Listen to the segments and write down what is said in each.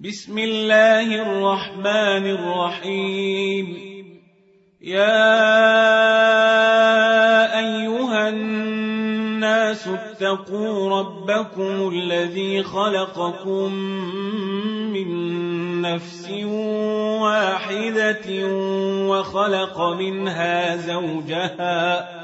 بسم الله الرحمن الرحيم. يا أيها الناس اتقوا ربكم الذي خلقكم من نفس واحدة وخلق منها زوجها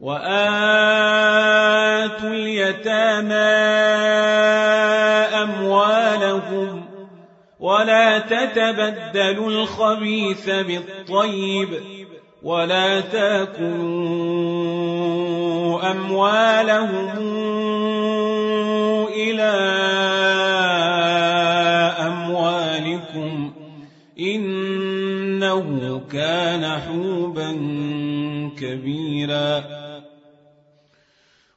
وآتوا اليتامى أموالهم ولا تتبدلوا الخبيث بالطيب ولا تأكلوا أموالهم إلى أموالكم إنه كان حوبا كبيرا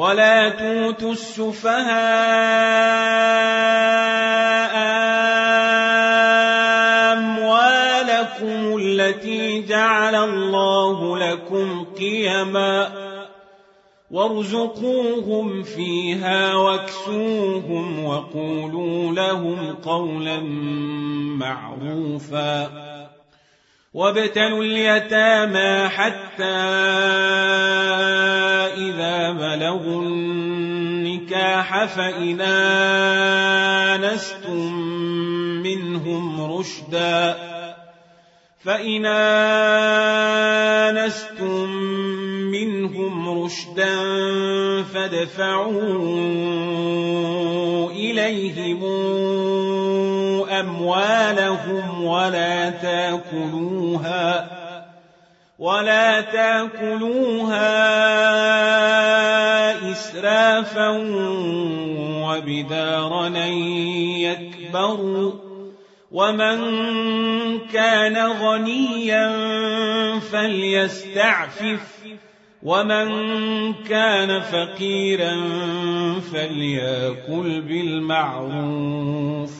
ولا توتوا السفهاء أموالكم التي جعل الله لكم قيماً وارزقوهم فيها واكسوهم وقولوا لهم قولا معروفا وابتلوا اليتامى حتى إذا بلغوا النكاح فإن آنستم منهم رشدا فإن آنستم منهم رشدا فادفعوا إليهم أموالهم ولا تأكلوها ولا تأكلوها إسرافا وبدارا يكبروا ومن كان غنيا فليستعفف ومن كان فقيرا فليأكل بالمعروف.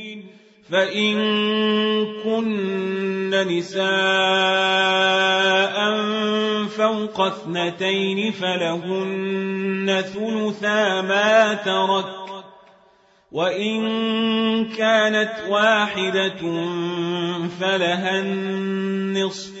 فإن كن نساء فوق اثنتين فلهن ثلثا ما ترك وإن كانت واحدة فلها النصف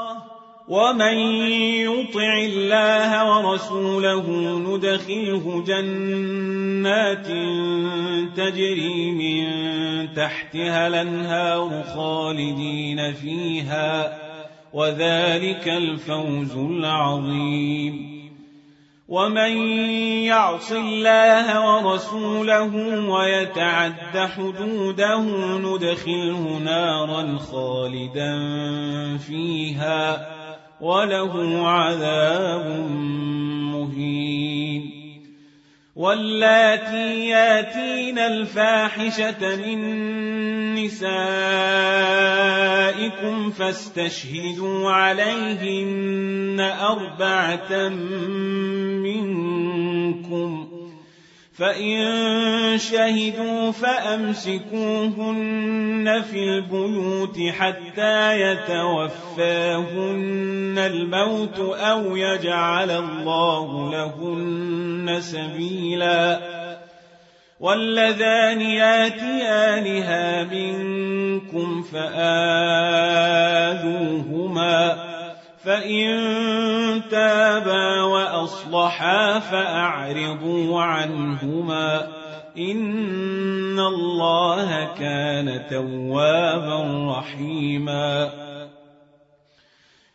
ومن يطع الله ورسوله ندخله جنات تجري من تحتها الانهار خالدين فيها وذلك الفوز العظيم. ومن يعص الله ورسوله ويتعد حدوده ندخله نارا خالدا فيها وله عذاب مهين. واللاتي ياتين الفاحشة من نسائكم فاستشهدوا عليهن أربعة منكم فإن شهدوا فأمسكوهن في البيوت حتى يتوفاهن الموت أو يجعل الله لهن سبيلا واللذان ياتيانها منكم فآذوهما فإن تابا وأصلحا فأعرضوا عنهما إن الله كان توابا رحيما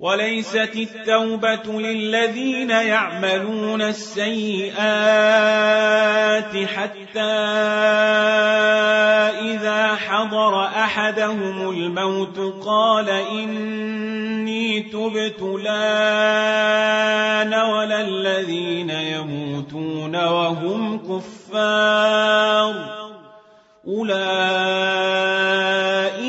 وليست التوبة للذين يعملون السيئات حتى إذا حضر أحدهم الموت قال إني تبت لأن ولا الذين يموتون وهم كفار أولئك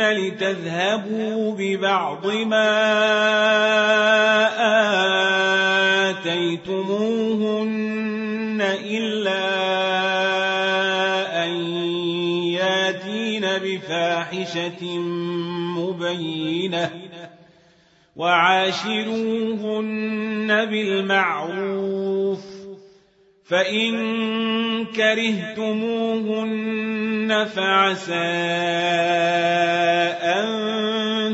لتذهبوا ببعض ما آتيتموهن إلا أن ياتين بفاحشة مبينة وعاشروهن بالمعروف فإن كرهتموهن فعسى أن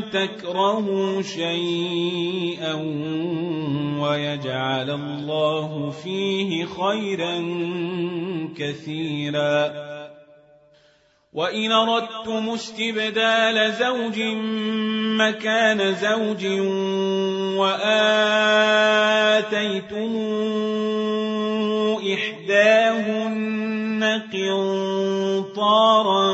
تكرهوا شيئا ويجعل الله فيه خيرا كثيرا. وإن أردتم استبدال زوج مكان زوج وآتيتم إحداهن قنطارا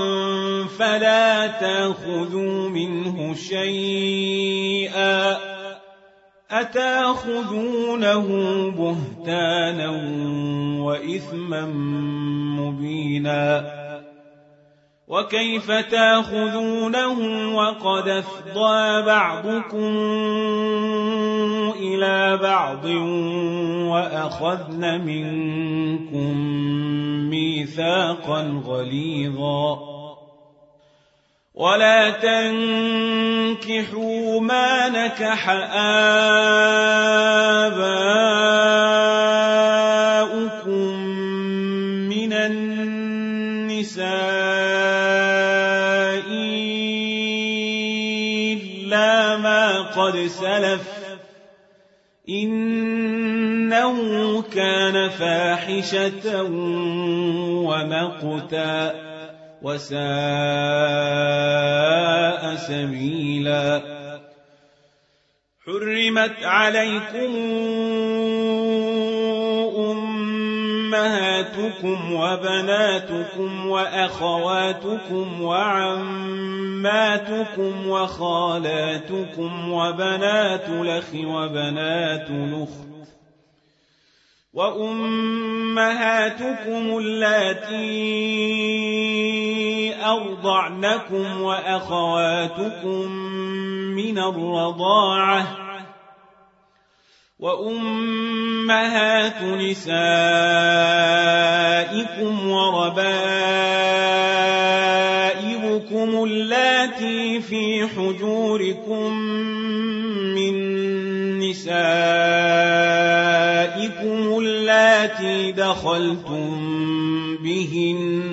فلا تاخذوا منه شيئا أتاخذونه بهتانا وإثما مبينا وكيف تاخذونه وقد أفضى بعضكم إلى بعض وأخذن منكم ميثاقا غليظا. ولا تنكحوا ما نكح آباؤكم من النساء قد سلف. إنه كان فاحشة ومقتا وساء سبيلا. حرمت عليكم أمهاتكم وبناتكم وأخواتكم وعماتكم وخالاتكم وبنات الأخ وبنات الأخت وأمهاتكم اللاتي أرضعنكم وأخواتكم من الرضاعة وأمهات نسائكم وربائبكم اللاتي في حجوركم من نسائكم اللاتي دخلتم بهن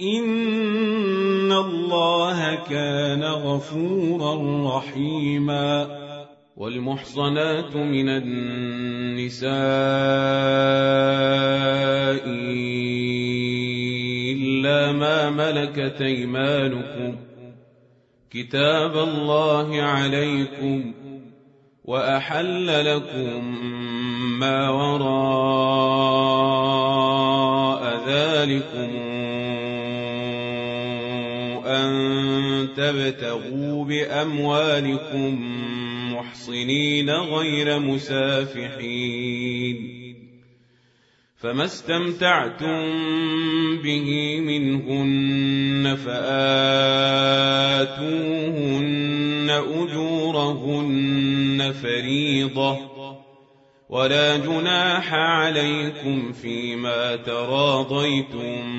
إن الله كان غفورا رحيما والمحصنات من النساء إلا ما ملكت أيمانكم كتاب الله عليكم وأحل لكم ما وراء ذلكم أن تبتغوا بأموالكم محصنين غير مسافحين فما استمتعتم به منهن فآتوهن أجورهن فريضة ولا جناح عليكم فيما تراضيتم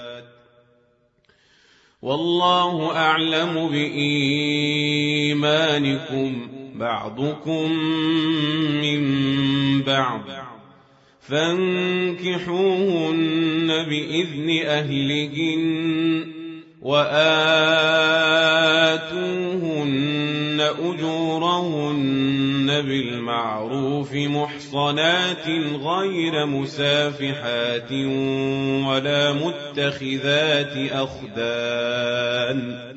والله أعلم بإيمانكم بعضكم من بعض. فانكحوهن بإذن أهلهن وآتوهن أجورهن بالمعروف محصنات غير مسافحات ولا متخذات أخدان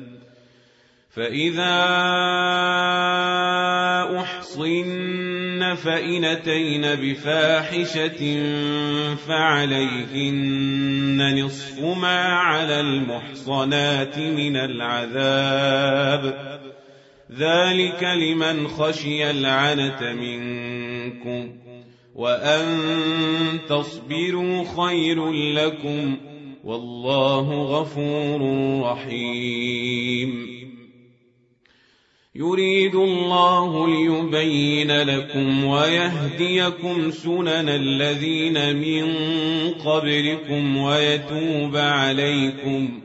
فإذا أحصن فإن أتين بفاحشة فعليهن نصف ما على المحصنات من العذاب ذلك لمن خشي العنة منكم وأن تصبروا خير لكم والله غفور رحيم يريد الله ليبين لكم ويهديكم سنن الذين من قبلكم ويتوب عليكم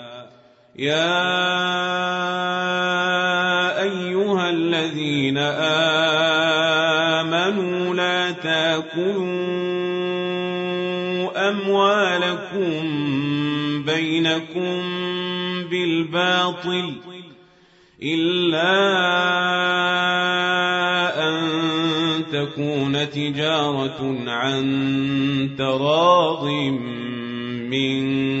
يا أيها الذين آمنوا لا تأكلوا أموالكم بينكم بالباطل إلا أن تكون تجارة عن تراض منكم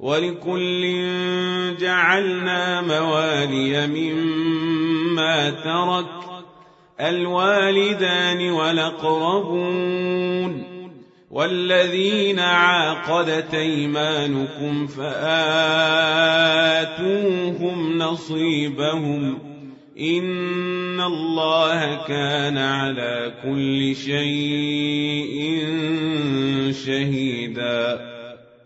ولكل جعلنا موالي مما ترك الوالدان والأقربون والذين عاقدت أيمانكم فآتوهم نصيبهم إن الله كان على كل شيء شهيدا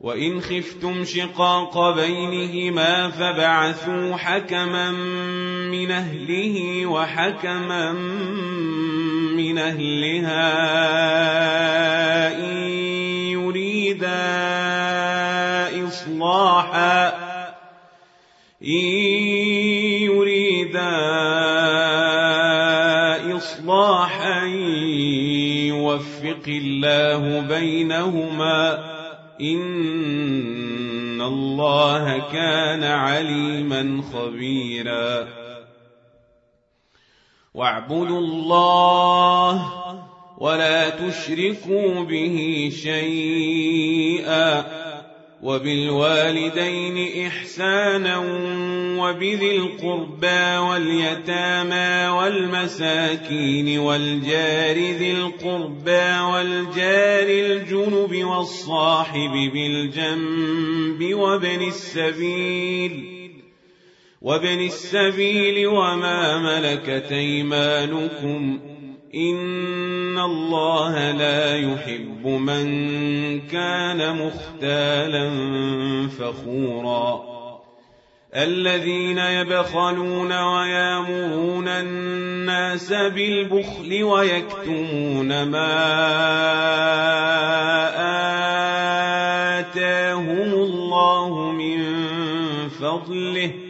وإن خفتم شقاق بينهما فبعثوا حكما من أهله وحكما من أهلها إن يريدا إصلاحا إن يريدا إصلاحا يوفق الله بينهما إن الله كان عليما خبيرا. واعبدوا الله ولا تشركوا به شيئا. وبالوالدين إحسانا وبذي القربى واليتامى والمساكين والجار ذي القربى والجار الجنب والصاحب بالجنب وابن السبيل وابن السبيل وما ملكت أيمانكم إن الله لا يحب من كان مختالا فخورا الذين يبخلون ويامرون الناس بالبخل ويكتمون ما آتاهم الله من فضله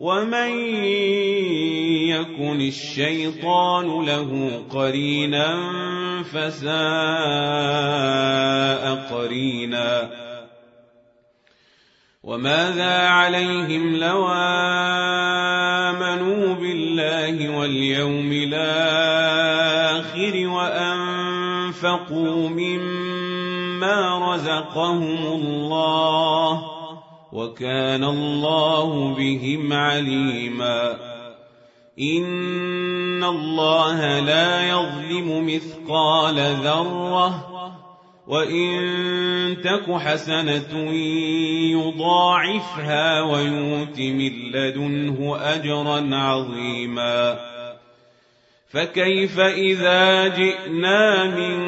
ومن يكن الشيطان له قرينا فساء قرينا وماذا عليهم لو امنوا بالله واليوم الآخر وانفقوا مما رزقهم الله وكان الله بهم عليما. إن الله لا يظلم مثقال ذرة وإن تك حسنة يضاعفها ويؤت من لدنه أجرا عظيما. فكيف إذا جئنا من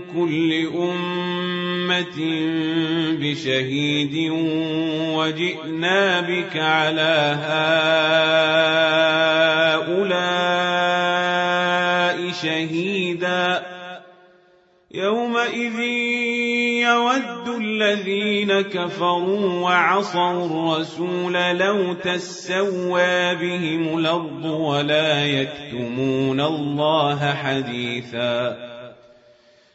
كل أمة أمة بشهيد وجئنا بك على هؤلاء شهيدا. يومئذ يود الذين كفروا وعصوا الرسول لو تسوى بهم الأرض ولا يكتمون الله حديثا.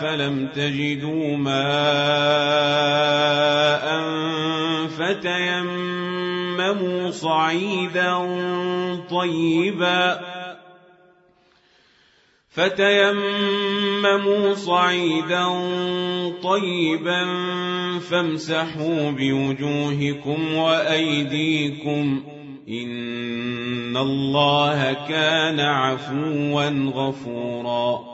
فلم تجدوا ماء فتيمموا صعيدا طيبا فتيمموا صعيدا طيبا فامسحوا بوجوهكم وأيديكم إن الله كان عفوا غفورا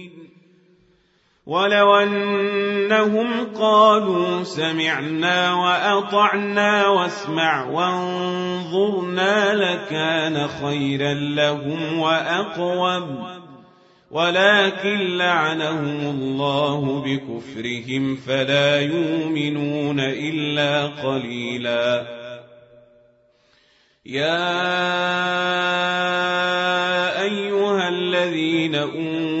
ولو أنهم قالوا سمعنا وأطعنا واسمع وانظرنا لكان خيرا لهم وأقوم. ولكن لعنهم الله بكفرهم فلا يؤمنون إلا قليلا. يا أيها الذين أوتوا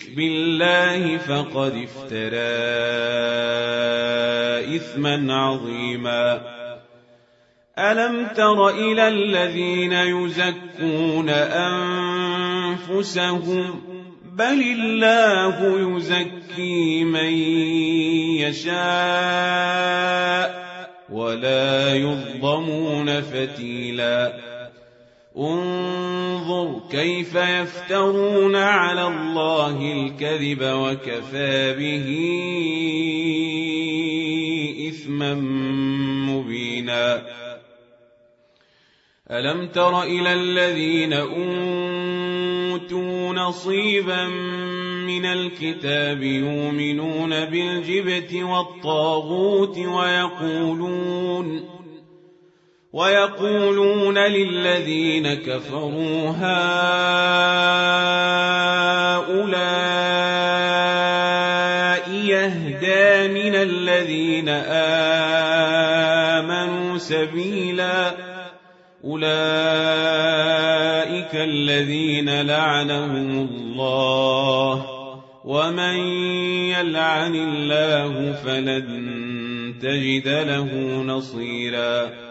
بالله فقد افترى إثما عظيما. ألم تر إلى الذين يزكون أنفسهم؟ بل الله يزكي من يشاء ولا يظلمون فتيلا. انظر كيف يفترون على الله الكذب وكفى به إثما مبينا. ألم تر إلى الذين أوتوا نصيبا من الكتاب يؤمنون بالجبت والطاغوت ويقولون ويقولون للذين كفروا هؤلاء يهدى من الذين آمنوا سبيلا أولئك الذين لعنهم الله ومن يلعن الله فلن تجد له نصيراً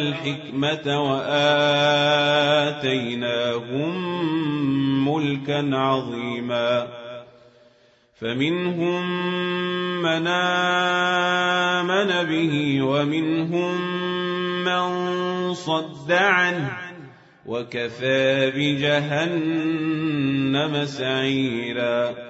والحكمة وآتيناهم ملكا عظيما. فمنهم من آمن به ومنهم من صد عنه وكفى بجهنم سعيراً.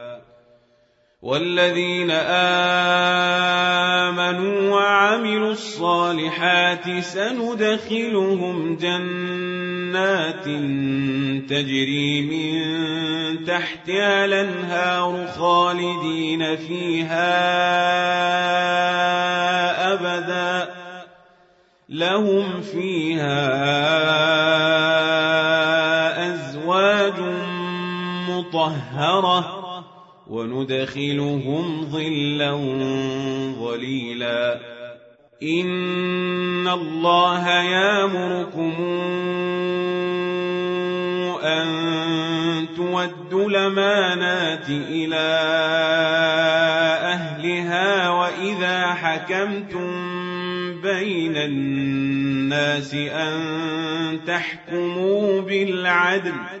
والذين آمنوا وعملوا الصالحات سندخلهم جنات تجري من تحتها الأنهار خالدين فيها أبدا. لهم فيها أزواج مطهرة. وندخلهم ظلا ظليلا. إن الله يامركم أن تودوا الأمانات إلى أهلها وإذا حكمتم بين الناس أن تحكموا بالعدل.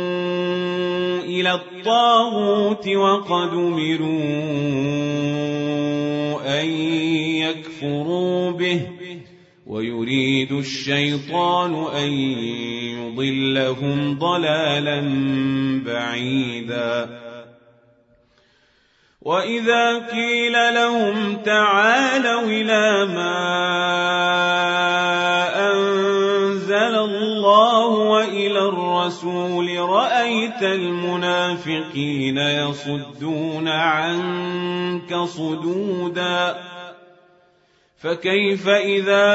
إلى الطاغوت وقد أمروا أن يكفروا به ويريد الشيطان أن يضلهم ضلالا بعيدا. وإذا قيل لهم تعالوا إلى ما وإلى الرسول رأيت المنافقين يصدون عنك صدودا فكيف إذا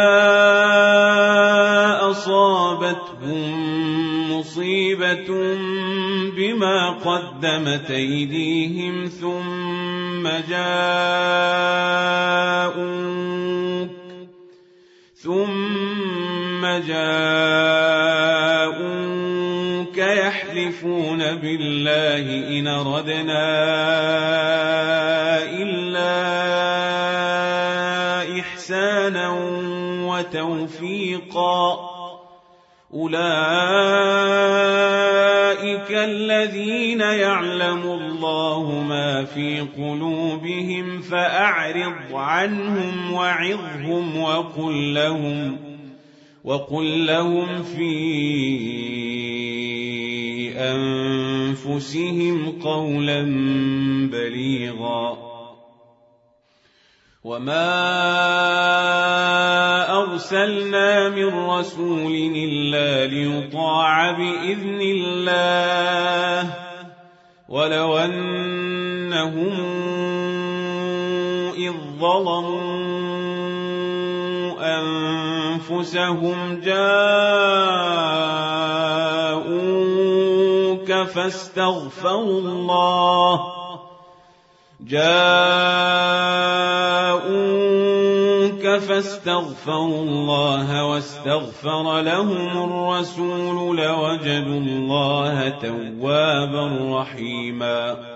أصابتهم مصيبة بما قدمت أيديهم ثم جاءوك ثم جاءوك يحلفون بالله إن ردنا إلا إحسانا وتوفيقا. أولئك الذين يعلم الله ما في قلوبهم فأعرض عنهم وعظهم وقل لهم وقل لهم في أنفسهم قولا بليغا وما أرسلنا من رسول إلا ليطاع بإذن الله ولو أنهم إذ ظلموا أنفسهم جاءوك فاستغفروا الله. جاءوك فاستغفروا الله واستغفر لهم الرسول لوجدوا الله توابا رحيما.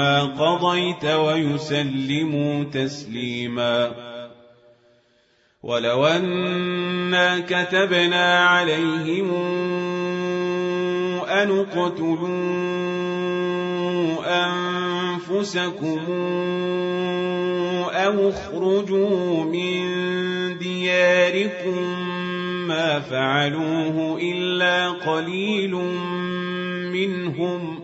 قضيت ويسلموا تسليما. ولو أنا كتبنا عليهم أن اقتلوا أنفسكم أو اخرجوا من دياركم ما فعلوه إلا قليل منهم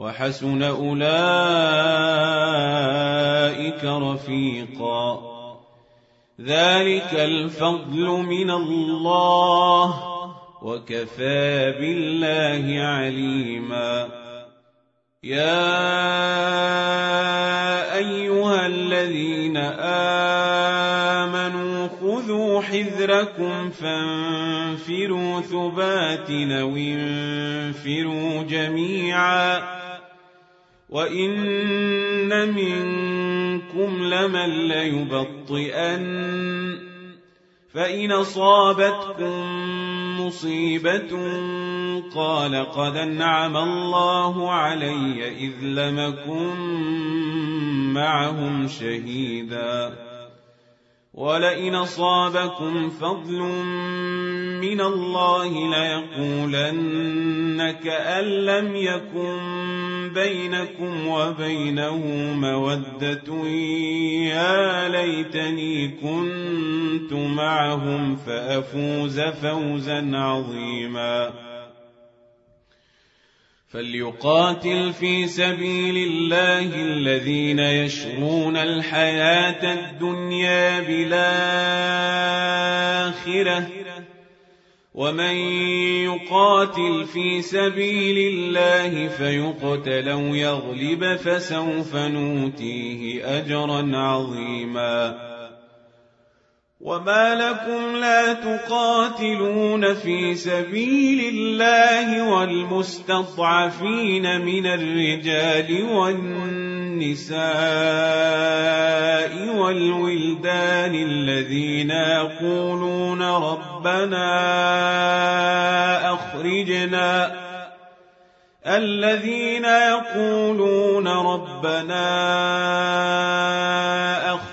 وحسن أولئك رفيقا. ذلك الفضل من الله وكفى بالله عليما. يا أيها الذين آمنوا خذوا حذركم فانفروا ثبات أو انفروا جميعا. وان منكم لمن ليبطئن فان اصابتكم مصيبه قال قد انعم الله علي اذ لمكن معهم شهيدا ولئن أصابكم فضل من الله ليقولن كأن لم يكن بينكم وبينه مودة. يا ليتني كنت معهم فأفوز فوزا عظيما. فليقاتل في سبيل الله الذين يشرون الحياة الدنيا بالآخرة. ومن يقاتل في سبيل الله فيقتل أو يغلب فسوف نوتيه أجرا عظيماً. وما لكم لا تقاتلون في سبيل الله والمستضعفين من الرجال والنساء والولدان الذين يقولون ربنا أخرجنا الذين يقولون ربنا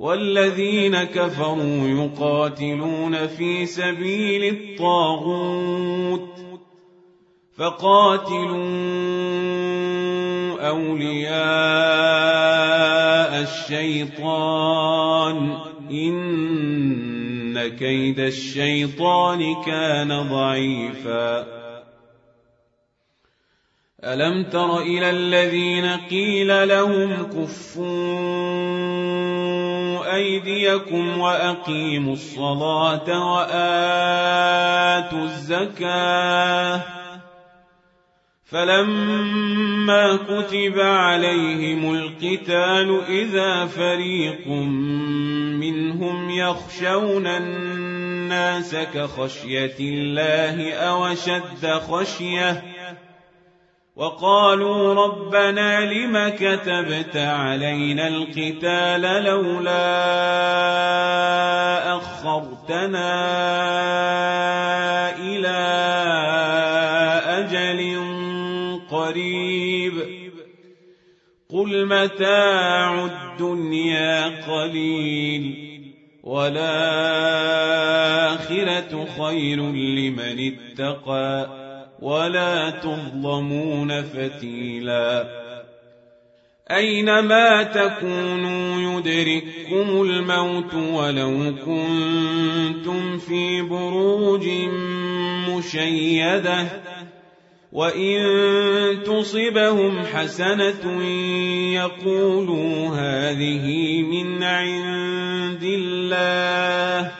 والذين كفروا يقاتلون في سبيل الطاغوت فقاتلوا أولياء الشيطان إن كيد الشيطان كان ضعيفا. ألم تر إلى الذين قيل لهم كفوا أيديكم وأقيموا الصلاة وآتوا الزكاة فلما كتب عليهم القتال إذا فريق منهم يخشون الناس كخشية الله أو شد خشية وقالوا ربنا لم كتبت علينا القتال لولا أخرتنا إلى أجل قريب. قل متاع الدنيا قليل والآخرة خير لمن اتقى. ولا تظلمون فتيلا. أينما تكونوا يدرككم الموت ولو كنتم في بروج مشيدة وإن تصبهم حسنة يقولوا هذه من عند الله.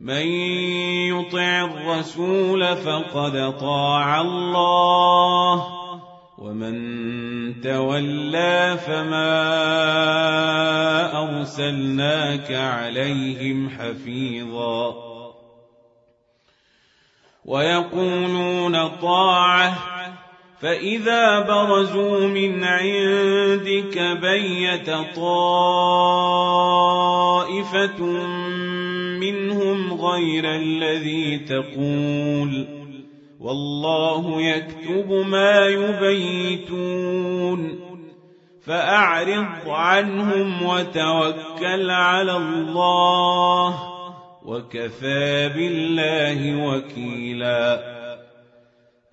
من يطع الرسول فقد طاع الله ومن تولى فما أرسلناك عليهم حفيظا ويقولون طاعة فإذا برزوا من عندك بيت طائفة منهم غير الذي تقول والله يكتب ما يبيتون فأعرض عنهم وتوكل على الله وكفى بالله وكيلا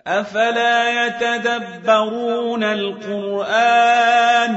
أفلا يتدبرون القرآن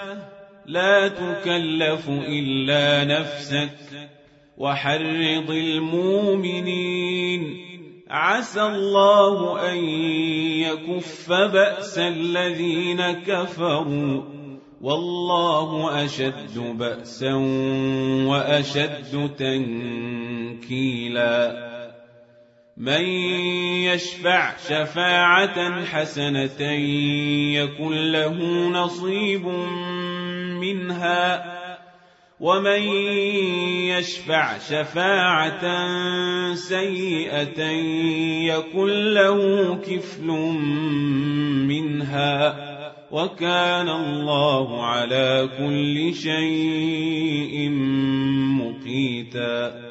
لا تكلف إلا نفسك وحرض المؤمنين. عسى الله أن يكف بأس الذين كفروا. والله أشد بأسا وأشد تنكيلا. من يشفع شفاعة حسنة يكن له نصيب منها ومن يشفع شفاعة سيئة يكن له كفل منها وكان الله على كل شيء مقيتا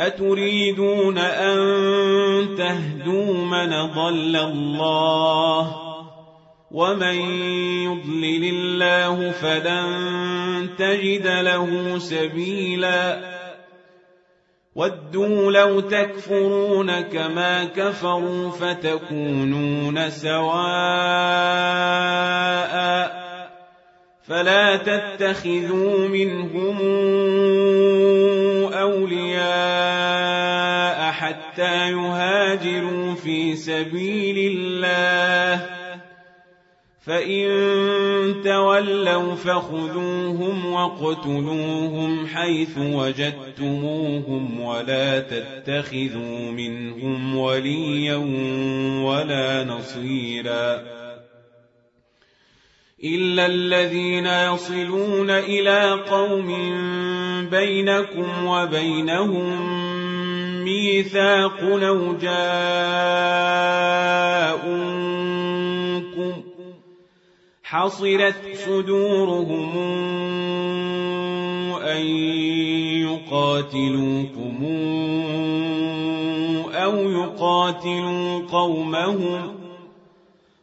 أتريدون أن تهدوا من ضل الله ومن يضلل الله فلن تجد له سبيلا ودوا لو تكفرون كما كفروا فتكونون سواء فلا تتخذوا منهم أولياء حتى يهاجروا في سبيل الله. فإن تولوا فخذوهم واقتلوهم حيث وجدتموهم ولا تتخذوا منهم وليا ولا نصيرا. إلا الذين يصلون إلى قوم بينكم وبينهم ميثاق أو جاءوكم حصرت صدورهم أن يقاتلوكم أو يقاتلوا قومهم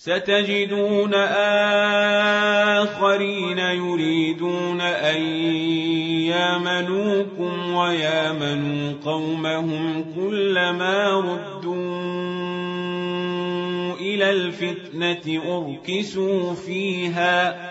ستجدون آخرين يريدون أن يامنوكم ويامنوا قومهم كلما ردوا إلى الفتنة أركسوا فيها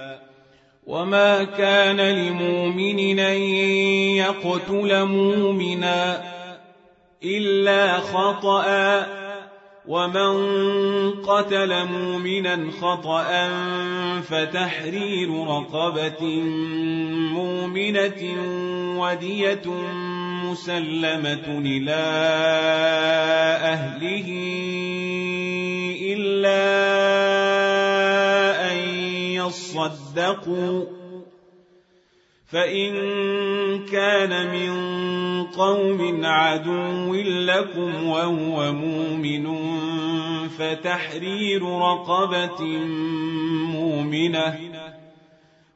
وما كان لمؤمن أن يقتل مؤمنا إلا خطأ ومن قتل مؤمنا خطأ فتحرير رقبة مؤمنة ودية مسلمة إلى أهله إلا يصدقوا فإن كان من قوم عدو لكم وهو مؤمن فتحرير رقبة مؤمنة.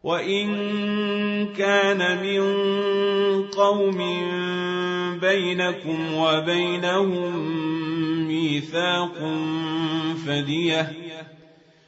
وإن كان من قوم بينكم وبينهم ميثاق فدية.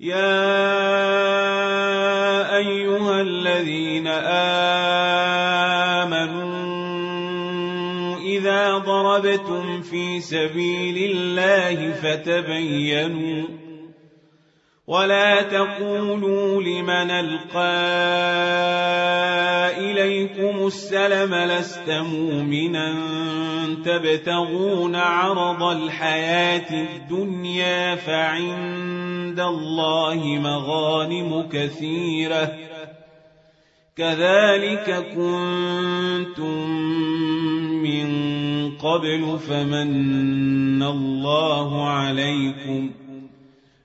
يا ايها الذين امنوا اذا ضربتم في سبيل الله فتبينوا ولا تقولوا لمن القى اليكم السلم لست مؤمنا تبتغون عرض الحياة الدنيا فعند الله مغانم كثيره كذلك كنتم من قبل فمن الله عليكم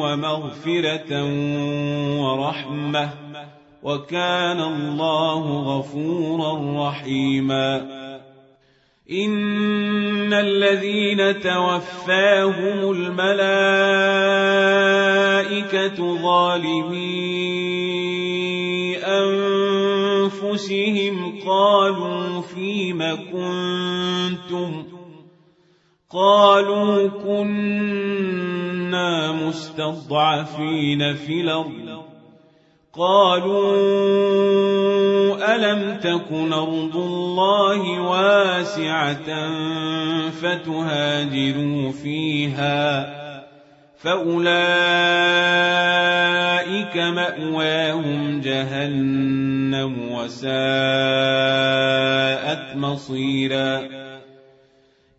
ومغفرة ورحمة. وكان الله غفورا رحيما. إن الذين توفاهم الملائكة ظالمي أنفسهم قالوا فيم كنتم؟ قالوا كنا مستضعفين في الأرض. قالوا ألم تكن أرض الله واسعة فتهاجروا فيها فأولئك مأواهم جهنم وساءت مصيرا.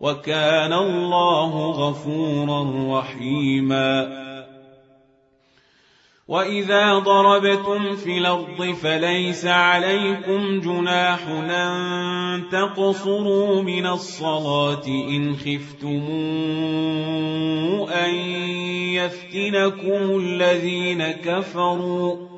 وكان الله غفورا رحيما. وإذا ضربتم في الأرض فليس عليكم جناح أن تقصروا من الصلاة إن خفتم أن يفتنكم الذين كفروا.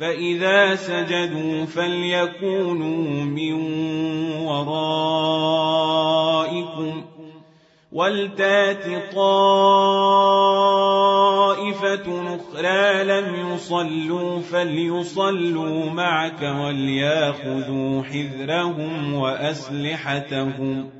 فإذا سجدوا فليكونوا من ورائكم ولتات طائفة أخرى لم يصلوا فليصلوا معك وليأخذوا حذرهم وأسلحتهم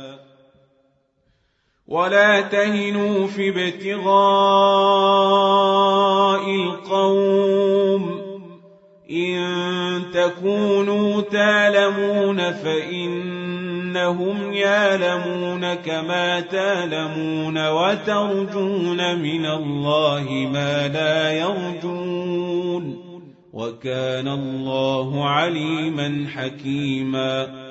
ولا تهنوا في ابتغاء القوم. إن تكونوا تالمون فإنهم يالمون كما تالمون وترجون من الله ما لا يرجون. وكان الله عليما حكيما.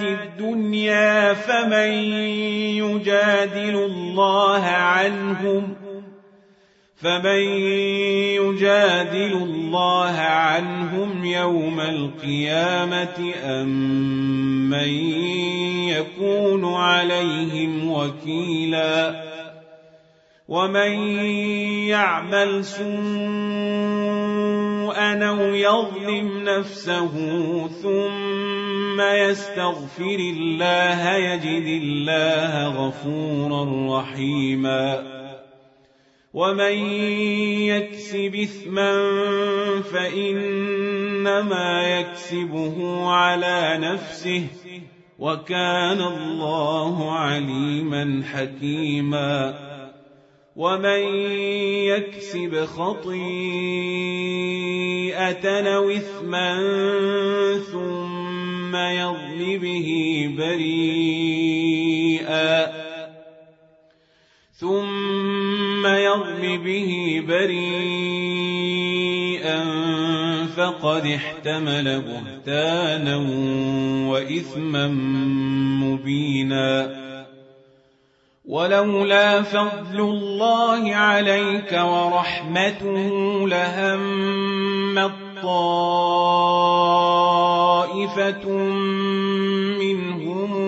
الدنيا فمن يجادل الله عنهم فمن يجادل الله عنهم يوم القيامة أم من يكون عليهم وكيلا ومن يعمل سوءا أو يظلم نفسه ثم يستغفر الله يجد الله غفورا رحيما. ومن يكسب إثما فإنما يكسبه على نفسه وكان الله عليما حكيما. ومن يكسب خطيئة أو إثما ثم يظل به بريئا. ثم يرم به بريئا فقد احتمل بهتانا واثما مبينا. ولولا فضل الله عليك ورحمته لهم طائفه منهم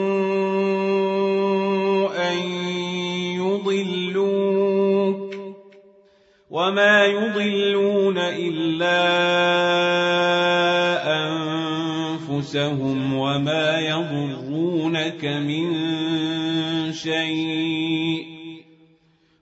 وما يضلون إلا أنفسهم وما يضرونك من شيء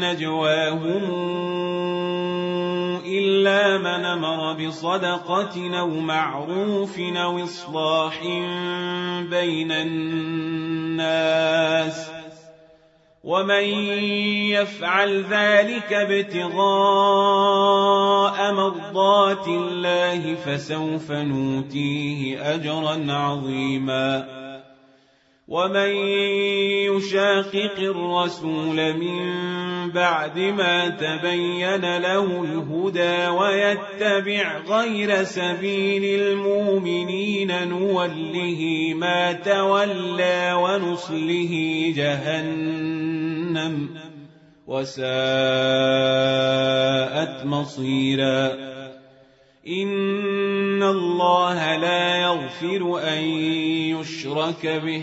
نجواهم إلا من أمر بصدقة أو معروف أو إصلاح بين الناس ومن يفعل ذلك ابتغاء مرضات الله فسوف نوتيه أجرا عظيماً ومن يشاقق الرسول من بعد ما تبين له الهدى ويتبع غير سبيل المؤمنين نوله ما تولى ونصله جهنم وساءت مصيرا ان الله لا يغفر ان يشرك به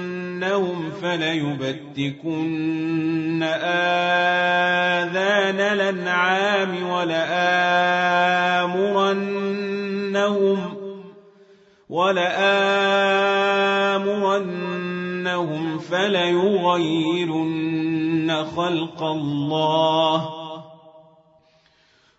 فليبتكن آذان الأنعام ولآمرنهم ولآمرنهم فليغيرن خلق الله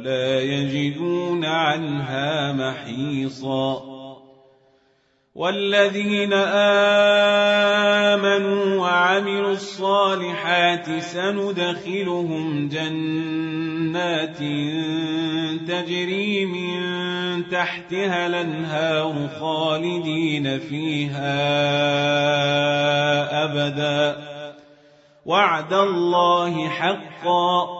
ولا يجدون عنها محيصا. والذين آمنوا وعملوا الصالحات سندخلهم جنات تجري من تحتها الأنهار خالدين فيها أبدا. وعد الله حقا.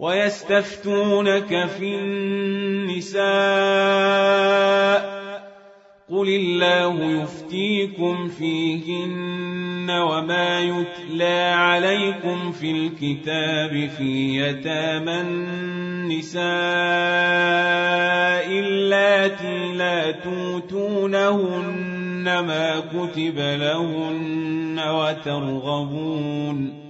ويستفتونك في النساء قل الله يفتيكم فيهن وما يتلى عليكم في الكتاب في يتامى النساء اللاتي لا توتونهن ما كتب لهن وترغبون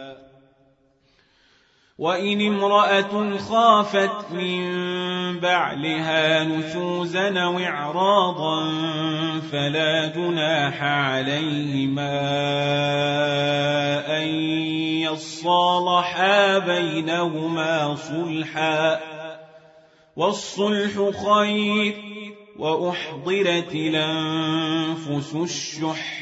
وإن امرأة خافت من بعلها نشوزا أو إعراضا فلا جناح عليهما أن يصالحا بينهما صلحا والصلح خير وأحضرت الأنفس الشح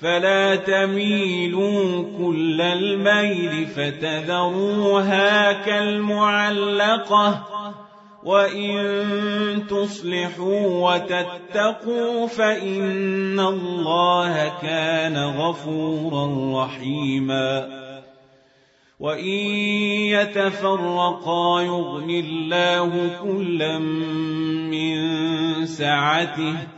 فلا تميلوا كل الميل فتذروها كالمعلقة. وإن تصلحوا وتتقوا فإن الله كان غفورا رحيما. وإن يتفرقا يغن الله كلا من سعته.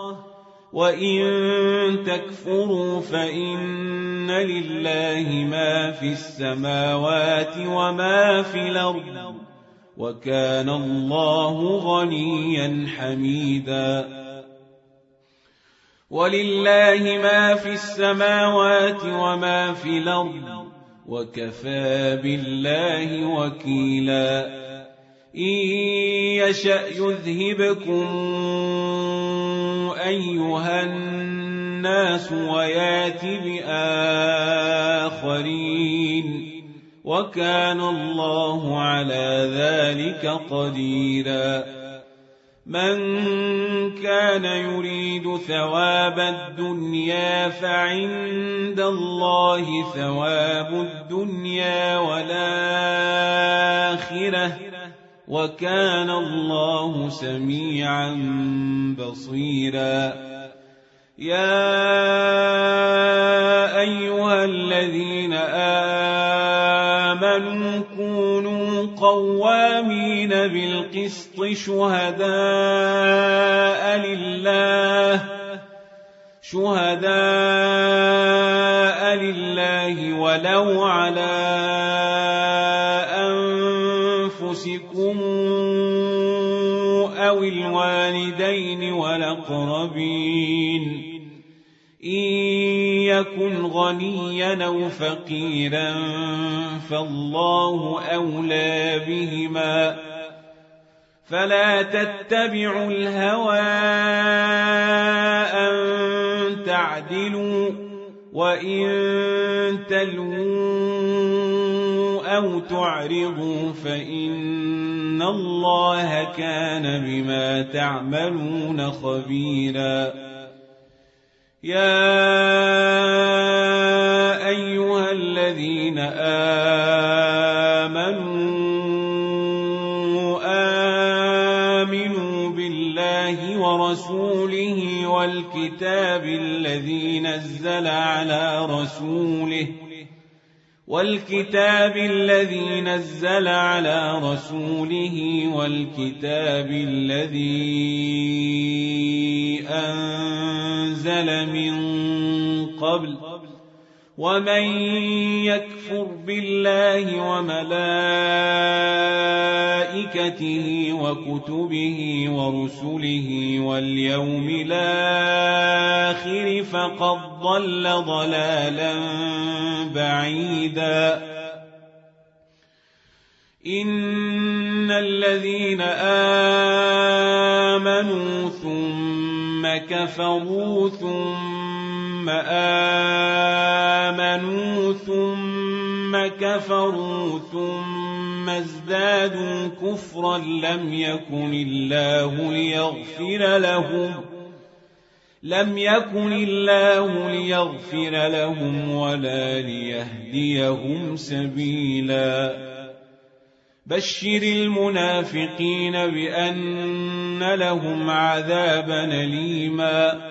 وإن تكفروا فإن لله ما في السماوات وما في الأرض وكان الله غنيا حميدا ولله ما في السماوات وما في الأرض وكفى بالله وكيلا إن يشأ يذهبكم أيها الناس ويات بآخرين وكان الله على ذلك قديرا من كان يريد ثواب الدنيا فعند الله ثواب الدنيا والآخرة وكان الله سميعا بصيرا. يا أيها الذين آمنوا كونوا قوامين بالقسط شهداء لله شهداء لله ولو على والأقربين إن يكن غنيا أو فقيرا فالله أولى بهما. فلا تتبعوا الهوى أن تعدلوا وإن تلووا أو تعرضوا فإن الله كان بما تعملون خبيرا يا أيها الذين آمنوا آمنوا بالله ورسوله والكتاب الذي نزل على رسوله والكتاب الذي نزل على رسوله والكتاب الذي أنزل من قبل ومن يكفر بالله وملائكته وكتبه ورسله واليوم الآخر فقد ضل ضلالا بعيدا إن الذين آمنوا ثم كفروا ثم آمنوا ثم كفروا ثم ازدادوا كفرا لم يكن الله ليغفر لهم لم يكن الله ليغفر لهم ولا ليهديهم سبيلا بشر المنافقين بأن لهم عذابا أليما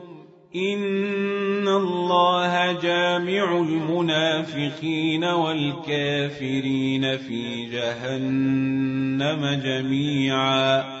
إن الله جامع المنافقين والكافرين في جهنم جميعا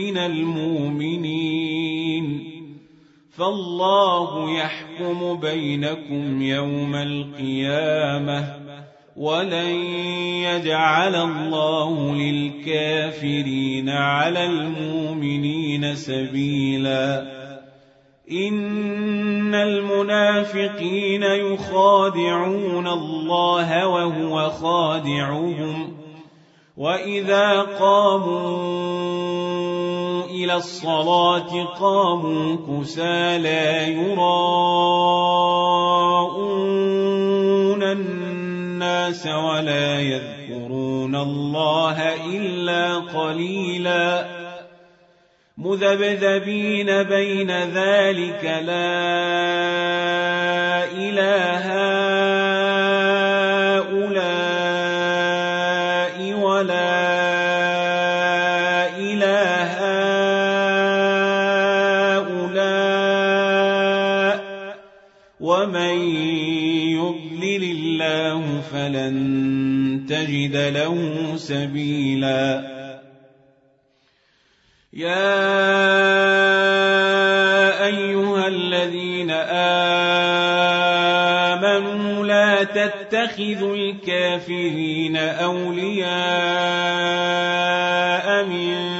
من المؤمنين. فالله يحكم بينكم يوم القيامة ولن يجعل الله للكافرين على المؤمنين سبيلا. إن المنافقين يخادعون الله وهو خادعهم. وإذا قاموا إلى الصلاة قاموا كسى لا يراءون الناس ولا يذكرون الله إلا قليلا. مذبذبين بين ذلك لا إله فلن تجد له سبيلا. يا أيها الذين آمنوا لا تتخذوا الكافرين أولياء من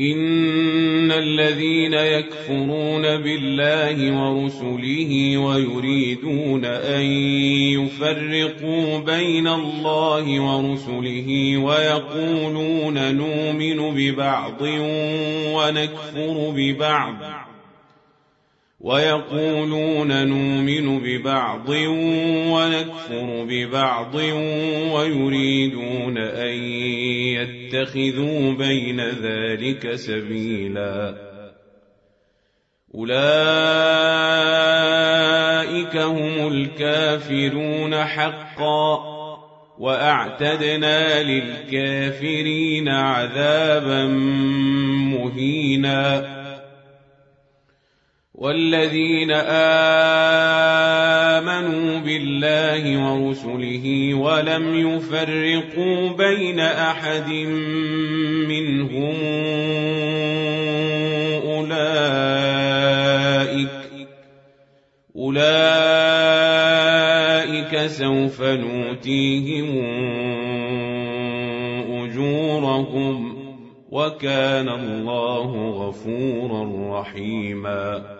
إن الذين يكفرون بالله ورسله ويريدون أن يفرقوا بين الله ورسله ويقولون نؤمن ببعض ونكفر ببعض ويقولون نؤمن ببعض ونكفر ببعض ويريدون ان يتخذوا بين ذلك سبيلا. أولئك هم الكافرون حقا وأعتدنا للكافرين عذابا مهينا. والذين آمنوا بالله ورسله ولم يفرقوا بين أحد منهم أولئك أولئك سوف نؤتيهم أجورهم وكان الله غفورا رحيما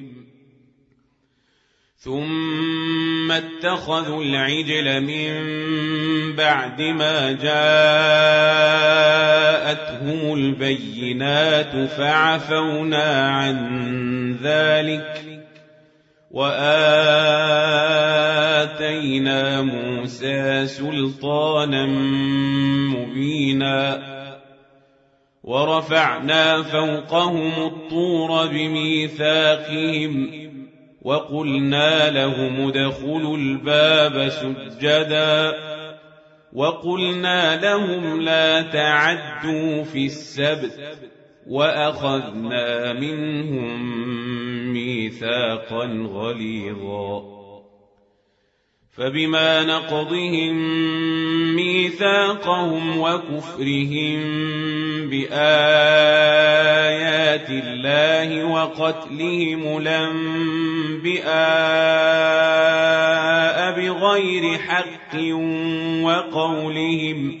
ثم اتخذوا العجل من بعد ما جاءتهم البينات فعفونا عن ذلك واتينا موسى سلطانا مبينا ورفعنا فوقهم الطور بميثاقهم وقلنا لهم ادخلوا الباب سجدا وقلنا لهم لا تعدوا في السبت وأخذنا منهم ميثاقا غليظا فبما نقضهم ميثاقهم وكفرهم بآيات الله وقتلهم الأنبياء بغير حق وقولهم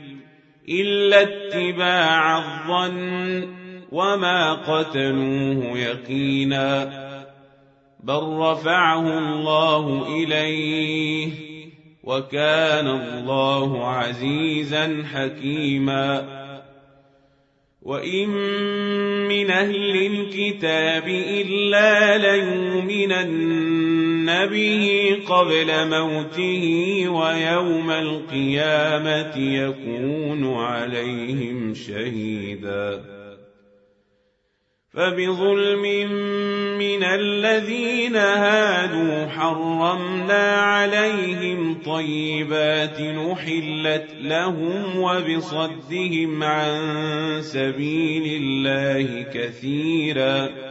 إلا اتباع الظن وما قتلوه يقينا بل رفعه الله إليه وكان الله عزيزا حكيما وإن من أهل الكتاب إلا ليؤمنن به قبل موته ويوم القيامة يكون عليهم شهيداً. فبظلم من الذين هادوا حرمنا عليهم طيبات نحلت لهم وبصدهم عن سبيل الله كثيرا.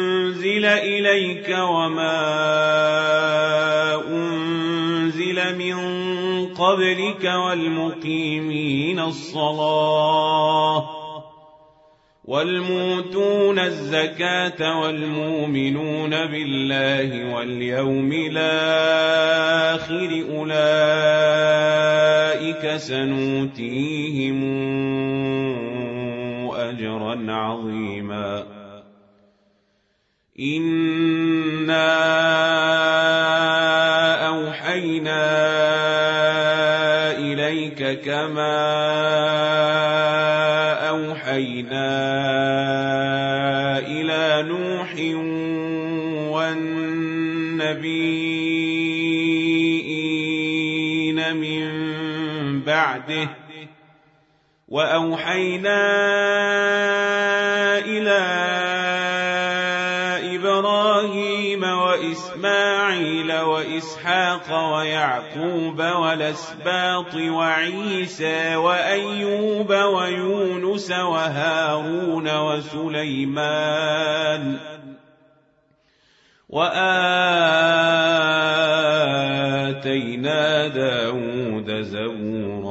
انزل اليك وما انزل من قبلك والمقيمين الصلاه والموتون الزكاة والمؤمنون بالله واليوم الآخر أولئك سنوتيهم أجرا عظيما إنا أوحينا إليك كما أوحينا إلى نوح والنبيين من بعده وأوحينا إلى وإسحاق ويعقوب والأسباط وعيسى وأيوب ويونس وهارون وسليمان وآتينا داود زبورا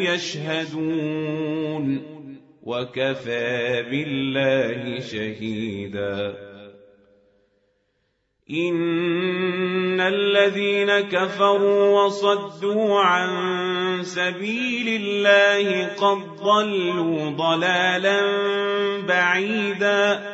يشهدون وكفى بالله شهيدا إن الذين كفروا وصدوا عن سبيل الله قد ضلوا ضلالا بعيدا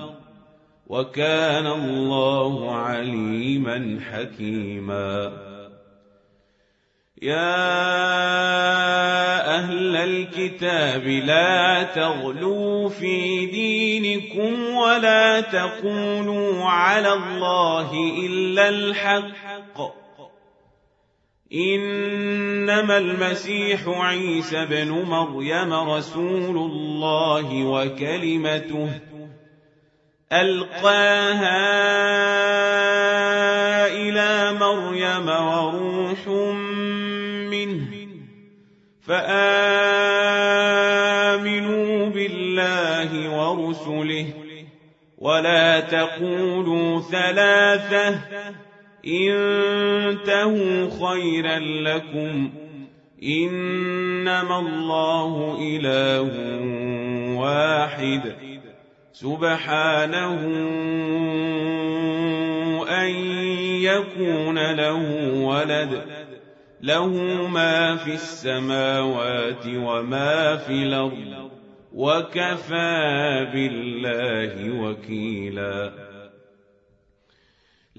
وكان الله عليما حكيما. يا أهل الكتاب لا تغلوا في دينكم ولا تقولوا على الله إلا الحق. إنما المسيح عيسى بن مريم رسول الله وكلمته. ألقاها إلى مريم وروح منه فآمنوا بالله ورسله ولا تقولوا ثلاثة انتهوا خيرا لكم إنما الله إله واحد سبحانه أن يكون له ولد. له ما في السماوات وما في الأرض. وكفى بالله وكيلاً.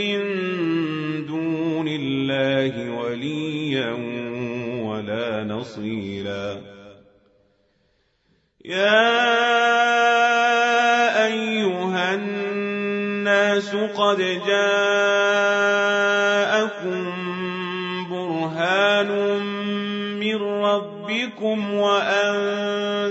من دون الله وليا ولا نصيرا. يا أيها الناس قد جاءكم برهان من ربكم وأنزلنا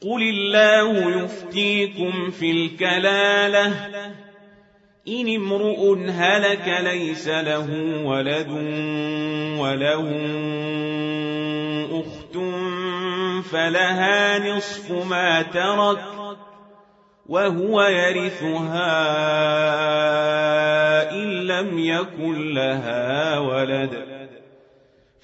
قل الله يفتيكم في الكلاله إن امرؤ هلك ليس له ولد وله أخت فلها نصف ما ترك وهو يرثها إن لم يكن لها ولد